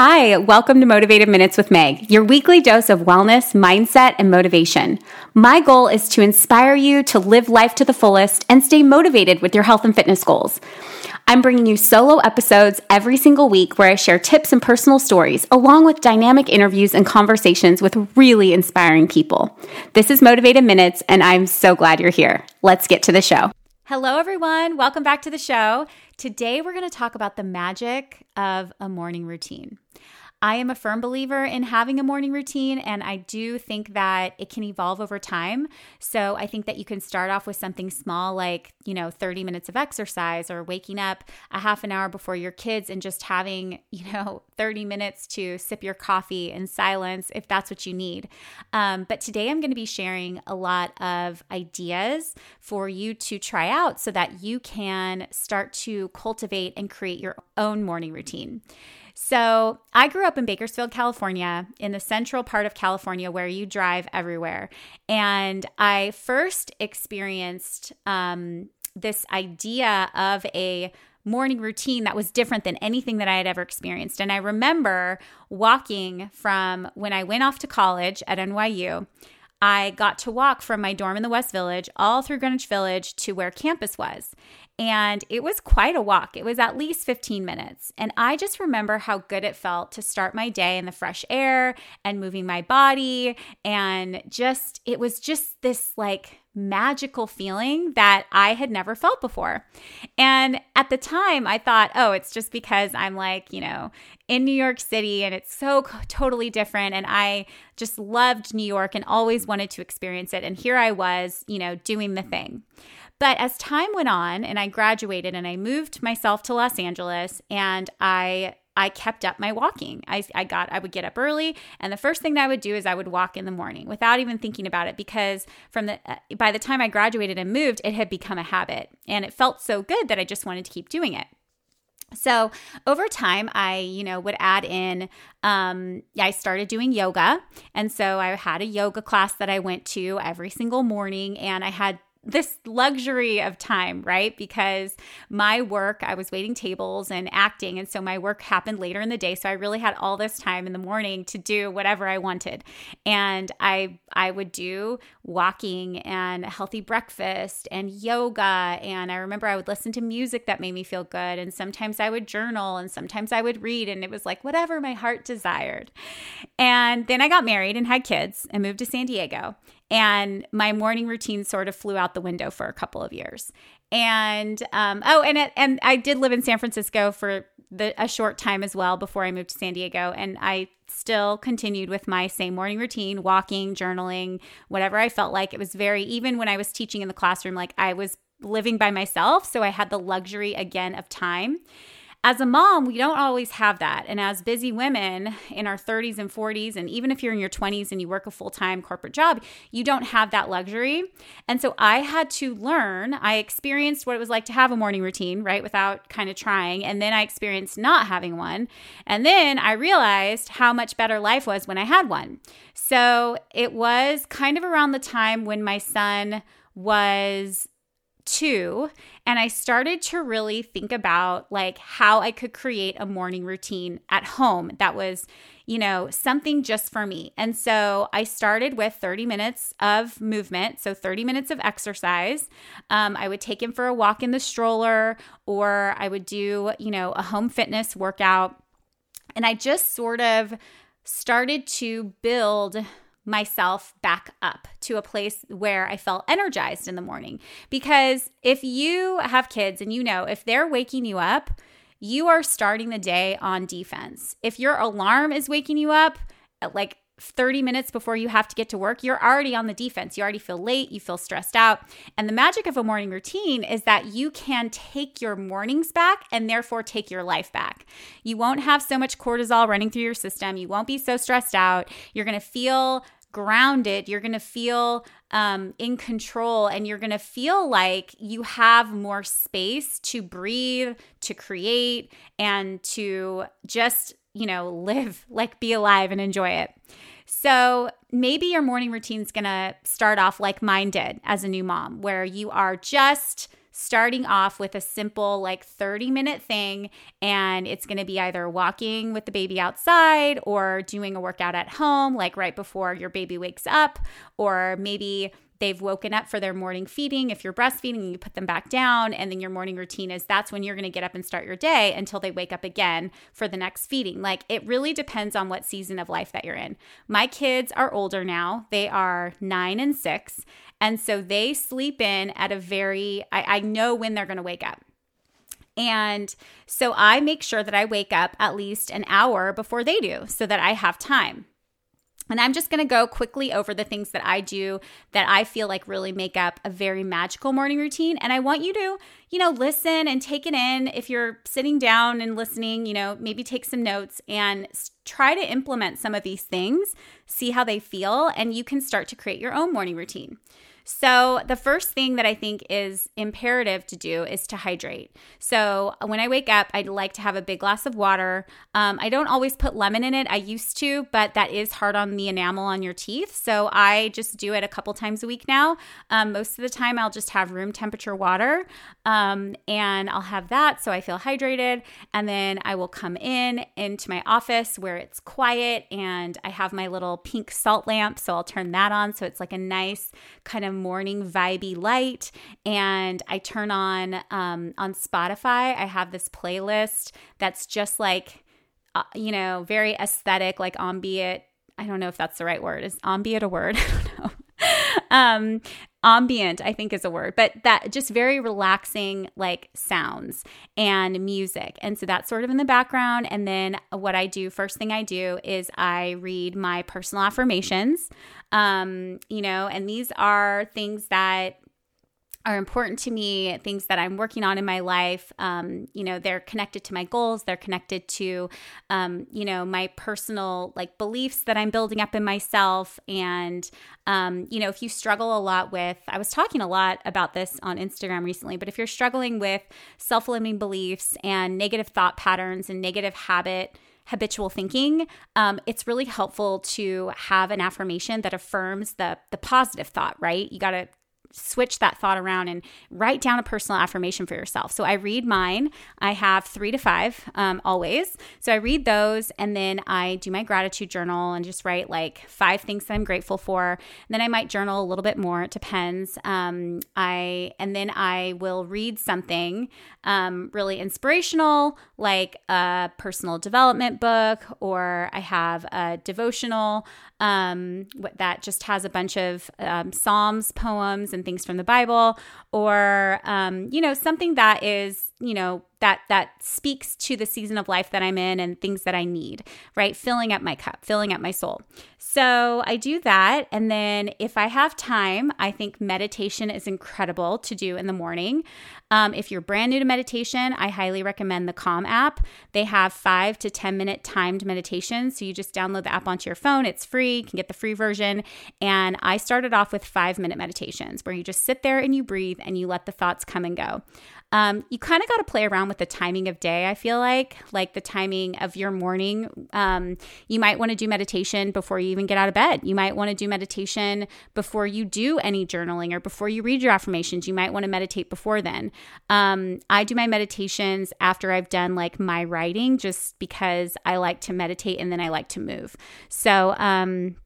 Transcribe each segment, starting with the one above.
Hi, welcome to Motivated Minutes with Meg, your weekly dose of wellness, mindset, and motivation. My goal is to inspire you to live life to the fullest and stay motivated with your health and fitness goals. I'm bringing you solo episodes every single week where I share tips and personal stories, along with dynamic interviews and conversations with really inspiring people. This is Motivated Minutes, and I'm so glad you're here. Let's get to the show. Hello, everyone. Welcome back to the show. Today, we're going to talk about the magic of a morning routine. I am a firm believer in having a morning routine, and I do think that it can evolve over time. So I think that you can start off with something small, like, you know, 30 minutes of exercise or waking up a half an hour before your kids and just having, you know, 30 minutes to sip your coffee in silence if that's what you need. Um, but today I'm going to be sharing a lot of ideas for you to try out so that you can start to cultivate and create your own morning routine. So, I grew up in Bakersfield, California, in the central part of California where you drive everywhere. And I first experienced um, this idea of a morning routine that was different than anything that I had ever experienced. And I remember walking from when I went off to college at NYU. I got to walk from my dorm in the West Village all through Greenwich Village to where campus was. And it was quite a walk. It was at least 15 minutes. And I just remember how good it felt to start my day in the fresh air and moving my body. And just, it was just this like magical feeling that I had never felt before. And at the time, I thought, oh, it's just because I'm like, you know, in New York City and it's so totally different. And I just loved New York and always wanted to experience it. And here I was, you know, doing the thing. But as time went on and I graduated and I moved myself to Los Angeles and I I kept up my walking. I, I got I would get up early and the first thing that I would do is I would walk in the morning without even thinking about it because from the uh, by the time I graduated and moved it had become a habit and it felt so good that I just wanted to keep doing it. So over time, I, you know, would add in, um, I started doing yoga. And so I had a yoga class that I went to every single morning and I had this luxury of time, right? Because my work, I was waiting tables and acting. And so my work happened later in the day. So I really had all this time in the morning to do whatever I wanted. And I I would do walking and a healthy breakfast and yoga. And I remember I would listen to music that made me feel good. And sometimes I would journal and sometimes I would read. And it was like whatever my heart desired. And then I got married and had kids and moved to San Diego and my morning routine sort of flew out the window for a couple of years. And um, oh, and it, and I did live in San Francisco for the, a short time as well before I moved to San Diego, and I still continued with my same morning routine, walking, journaling, whatever I felt like. It was very even when I was teaching in the classroom, like I was living by myself, so I had the luxury again of time. As a mom, we don't always have that. And as busy women in our 30s and 40s, and even if you're in your 20s and you work a full time corporate job, you don't have that luxury. And so I had to learn, I experienced what it was like to have a morning routine, right, without kind of trying. And then I experienced not having one. And then I realized how much better life was when I had one. So it was kind of around the time when my son was two and I started to really think about like how I could create a morning routine at home that was, you know, something just for me. And so I started with 30 minutes of movement, so 30 minutes of exercise. Um, I would take him for a walk in the stroller or I would do, you know, a home fitness workout. And I just sort of started to build myself back up to a place where I felt energized in the morning. Because if you have kids and you know, if they're waking you up, you are starting the day on defense. If your alarm is waking you up, uh, like 30 minutes before you have to get to work, you're already on the defense. You already feel late, you feel stressed out. And the magic of a morning routine is that you can take your mornings back and therefore take your life back. You won't have so much cortisol running through your system. You won't be so stressed out. You're going to feel grounded, you're going to feel um, in control and you're going to feel like you have more space to breathe, to create, and to just, you know, live, like be alive and enjoy it. So maybe your morning routine's going to start off like mine did as a new mom, where you are just starting off with a simple, like 30 minute thing. And it's going to be either walking with the baby outside or doing a workout at home, like right before your baby wakes up, or maybe they've woken up for their morning feeding. If you're breastfeeding, you put them back down, and then your morning routine is that's when you're going to get up and start your day until they wake up again for the next feeding. Like it really depends on what season of life that you're in. My kids are older now, they are nine and six. And so they sleep in at a very, I, I know when they're going to wake up. And so I make sure that I wake up at least an hour before they do so that I have time. And I'm just going to go quickly over the things that I do that I feel like really make up a very magical morning routine. And I want you to, you know, listen and take it in. If you're sitting down and listening, you know, maybe take some notes and try to implement some of these things, see how they feel, and you can start to create your own morning routine. So, the first thing that I think is imperative to do is to hydrate. So, when I wake up, I'd like to have a big glass of water. Um, I don't always put lemon in it. I used to, but that is hard on the enamel on your teeth. So, I just do it a couple times a week now. Um, most of the time, I'll just have room temperature water um, and I'll have that so I feel hydrated. And then I will come in into my office where it's quiet and I have my little pink salt lamp. So, I'll turn that on. So, it's like a nice kind of morning vibey light and I turn on um, on Spotify. I have this playlist that's just like uh, you know very aesthetic, like ambient. I don't know if that's the right word. Is ambient a word? I don't know. um, ambient i think is a word but that just very relaxing like sounds and music and so that's sort of in the background and then what i do first thing i do is i read my personal affirmations um you know and these are things that are important to me, things that I'm working on in my life. Um, you know, they're connected to my goals. They're connected to, um, you know, my personal like beliefs that I'm building up in myself. And, um, you know, if you struggle a lot with, I was talking a lot about this on Instagram recently, but if you're struggling with self limiting beliefs and negative thought patterns and negative habit, habitual thinking, um, it's really helpful to have an affirmation that affirms the the positive thought. Right? You got to switch that thought around and write down a personal affirmation for yourself. So I read mine. I have three to five um, always. So I read those and then I do my gratitude journal and just write like five things that I'm grateful for. And then I might journal a little bit more. It depends. Um, I and then I will read something um, really inspirational, like a personal development book, or I have a devotional um, that just has a bunch of um, Psalms, poems, and things from the Bible, or um, you know something that is you know that that speaks to the season of life that I'm in and things that I need, right? Filling up my cup, filling up my soul. So I do that. And then if I have time, I think meditation is incredible to do in the morning. Um, if you're brand new to meditation, I highly recommend the Calm app. They have five to 10 minute timed meditations. So you just download the app onto your phone. It's free. You can get the free version. And I started off with five minute meditations where you just sit there and you breathe and you let the thoughts come and go. Um, you kind of got to play around with the timing of day, I feel like, like the timing of your morning. Um, you might want to do meditation before you even get out of bed. You might want to do meditation before you do any journaling or before you read your affirmations. You might want to meditate before then. Um, I do my meditations after I've done like my writing just because I like to meditate and then I like to move. So, um,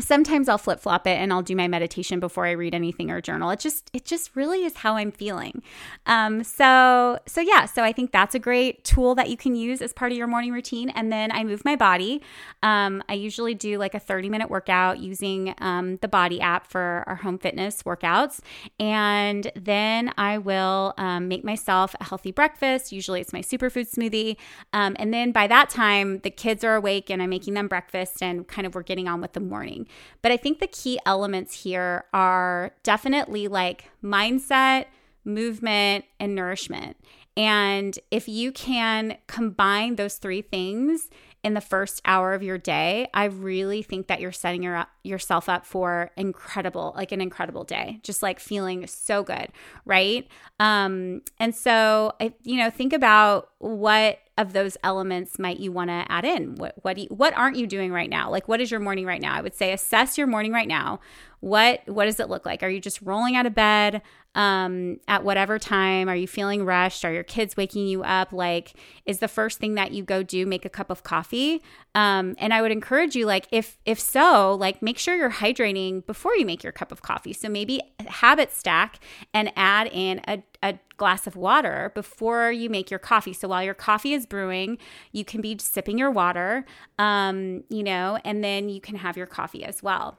sometimes I'll flip flop it and I'll do my meditation before I read anything or journal. It just it just really is how I'm feeling. Um, so so yeah, so I think that's a great tool that you can use as part of your morning routine. And then I move my body. Um, I usually do like a 30 minute workout using um, the Body app for our home fitness workouts, and then I will um, make myself a healthy breakfast. Usually it's my superfood smoothie, um, and then by that time the kids are awake and I'm making them breakfast and kind of we're getting on with the morning. But I think the key elements here are definitely like mindset, movement, and nourishment. And if you can combine those three things in the first hour of your day, I really think that you're setting your, yourself up for incredible, like an incredible day, just like feeling so good, right? Um, and so, I, you know, think about what of those elements might you want to add in? What what you, what aren't you doing right now? Like, what is your morning right now? I would say assess your morning right now. What what does it look like? Are you just rolling out of bed? um, at whatever time. Are you feeling rushed? Are your kids waking you up? Like, is the first thing that you go do make a cup of coffee? Um, and I would encourage you, like, if if so, like, make sure you're hydrating before you make your cup of coffee. So maybe habit stack and add in a, a glass of water before you make your coffee. So while your coffee is brewing, you can be sipping your water, um, you know, and then you can have your coffee as well.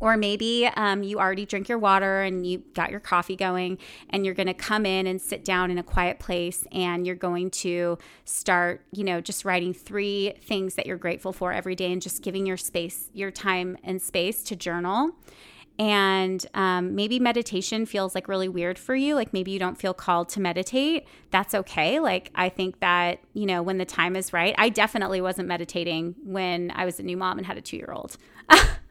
Or maybe um, you already drink your water and you got your coffee going, and you're going to come in and sit down in a quiet place, and you're going to start, you know, just writing three things that you're grateful for every day, and just giving your space, your time and space to journal. And um, maybe meditation feels like really weird for you like maybe you don't feel called to meditate. That's okay. Like i think that you know when the time is right i definitely wasn't meditating when i was a new mom and had a two year old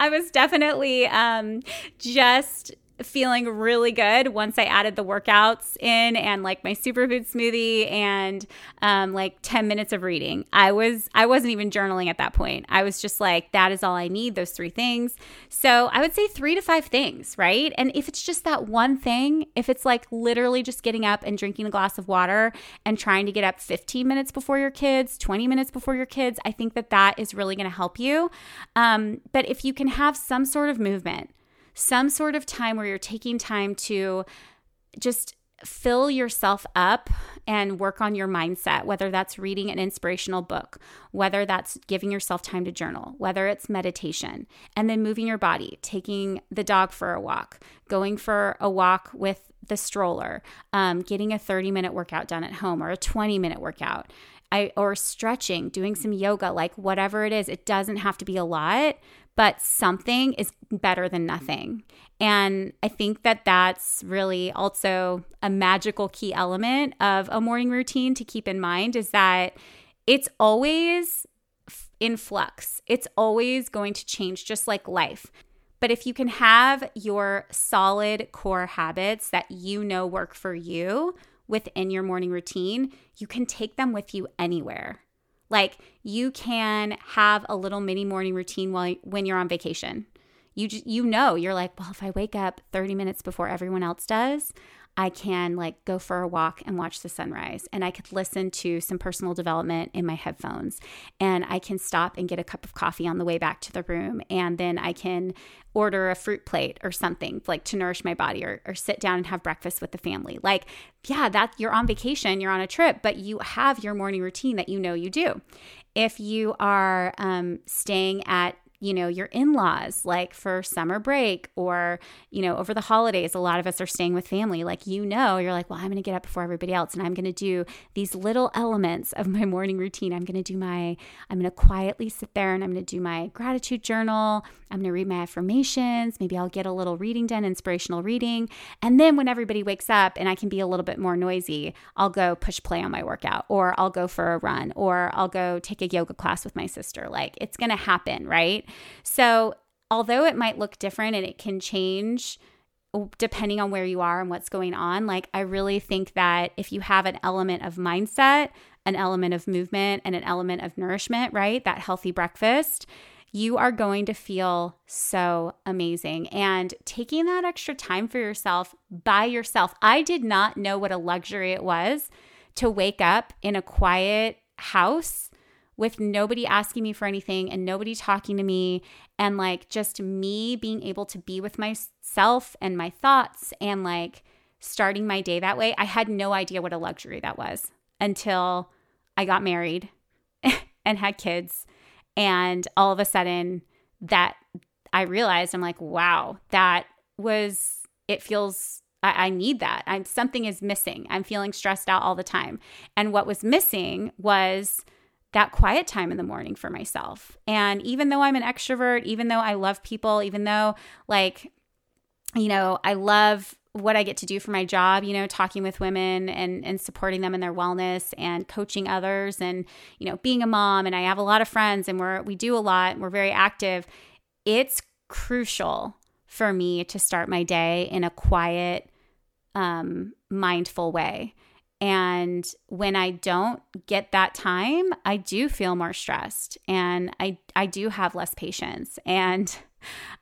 i was definitely um, just feeling really good once I added the workouts in and like my superfood smoothie and um, like 10 minutes of reading. I was I wasn't even journaling at that point. I was just like that is all I need those three things. So I would say 3 to 5 things, right? And if it's just that one thing, if it's like literally just getting up and drinking a glass of water and trying to get up 15 minutes before your kids, 20 minutes before your kids, I think that that is really going to help you. Um, but if you can have some sort of movement, some sort of time where you're taking time to just fill yourself up and work on your mindset, whether that's reading an inspirational book, whether that's giving yourself time to journal, whether it's meditation, and then moving your body, taking the dog for a walk, going for a walk with the stroller, um, getting a 30 minute workout done at home or a 20 minute workout. I, or stretching, doing some yoga, like whatever it is, it doesn't have to be a lot, but something is better than nothing. And I think that that's really also a magical key element of a morning routine to keep in mind is that it's always in flux. It's always going to change, just like life. But if you can have your solid core habits that you know work for you within your morning routine, you can take them with you anywhere. Like you can have a little mini morning routine while when you're on vacation. You just, you know, you're like, well, if I wake up 30 minutes before everyone else does, I can like go for a walk and watch the sunrise. And I could listen to some personal development in my headphones. And I can stop and get a cup of coffee on the way back to the room. And then I can order a fruit plate or something like to nourish my body or, or sit down and have breakfast with the family. Like, yeah, that you're on vacation, you're on a trip, but you have your morning routine that you know you do. If you are um, staying at you know, your in laws, like for summer break or, you know, over the holidays, a lot of us are staying with family. Like, you know, you're like, well, I'm going to get up before everybody else and I'm going to do these little elements of my morning routine. I'm going to do my, I'm going to quietly sit there and I'm going to do my gratitude journal. I'm going to read my affirmations. Maybe I'll get a little reading done, inspirational reading. And then when everybody wakes up and I can be a little bit more noisy, I'll go push play on my workout or I'll go for a run or I'll go take a yoga class with my sister. Like, it's going to happen, right? So, although it might look different and it can change depending on where you are and what's going on, like I really think that if you have an element of mindset, an element of movement, and an element of nourishment, right? That healthy breakfast, you are going to feel so amazing. And taking that extra time for yourself by yourself, I did not know what a luxury it was to wake up in a quiet house with nobody asking me for anything and nobody talking to me and like just me being able to be with myself and my thoughts and like starting my day that way. I had no idea what a luxury that was until I got married and had kids. And all of a sudden, that I realized I'm like, wow, that was, it feels I, I, need that. I'm something is missing. I'm feeling stressed out all the time. And what was missing was that quiet time in the morning for myself. And even though I'm an extrovert, even though I love people, even though, like, you know, I love what I get to do for my job, you know, talking with women and and supporting them in their wellness and coaching others and you know, being a mom and I have a lot of friends and we're we do a lot, and we're very active. It's crucial for me to start my day in a quiet um mindful way. And when I don't get that time, I do feel more stressed and I, I do have less patience. And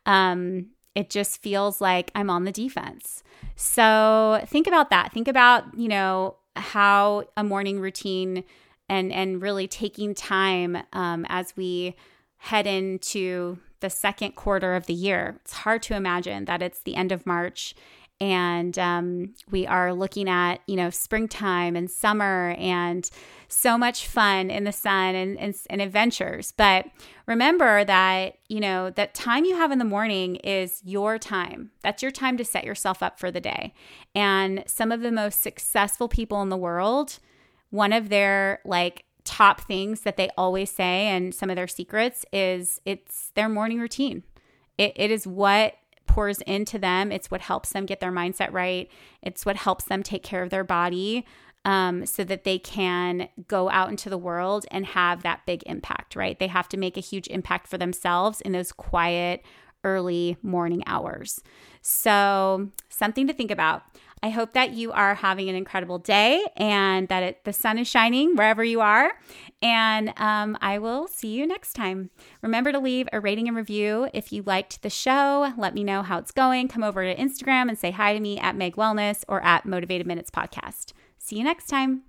um, it just feels like I'm on the defense. So think about that. Think about, you know, how a morning routine and and really taking time um, as we head into the second quarter of the year. It's hard to imagine that it's the end of March and um, we are looking at you know springtime and summer and so much fun in the sun and, and, and, adventures. But remember that you know that time you have in the morning is your time. That's your time to set yourself up for the day. And some of the most successful people in the world one of their like top things that they always say and some of their secrets is it's their morning routine. It, it is what pours into them. It's what helps them get their mindset right. It's what helps them take care of their body um, so that they can go out into the world and have that big impact, right? They have to make a huge impact for themselves in those quiet, early morning hours. So, something to think about. I hope that you are having an incredible day and that it, the sun is shining wherever you are. And um, I will see you next time. Remember to leave a rating and review if you liked the show. Let me know how it's going. Come over to Instagram and say hi to me at Meg Wellness or at Motivated Minutes Podcast. See you next time.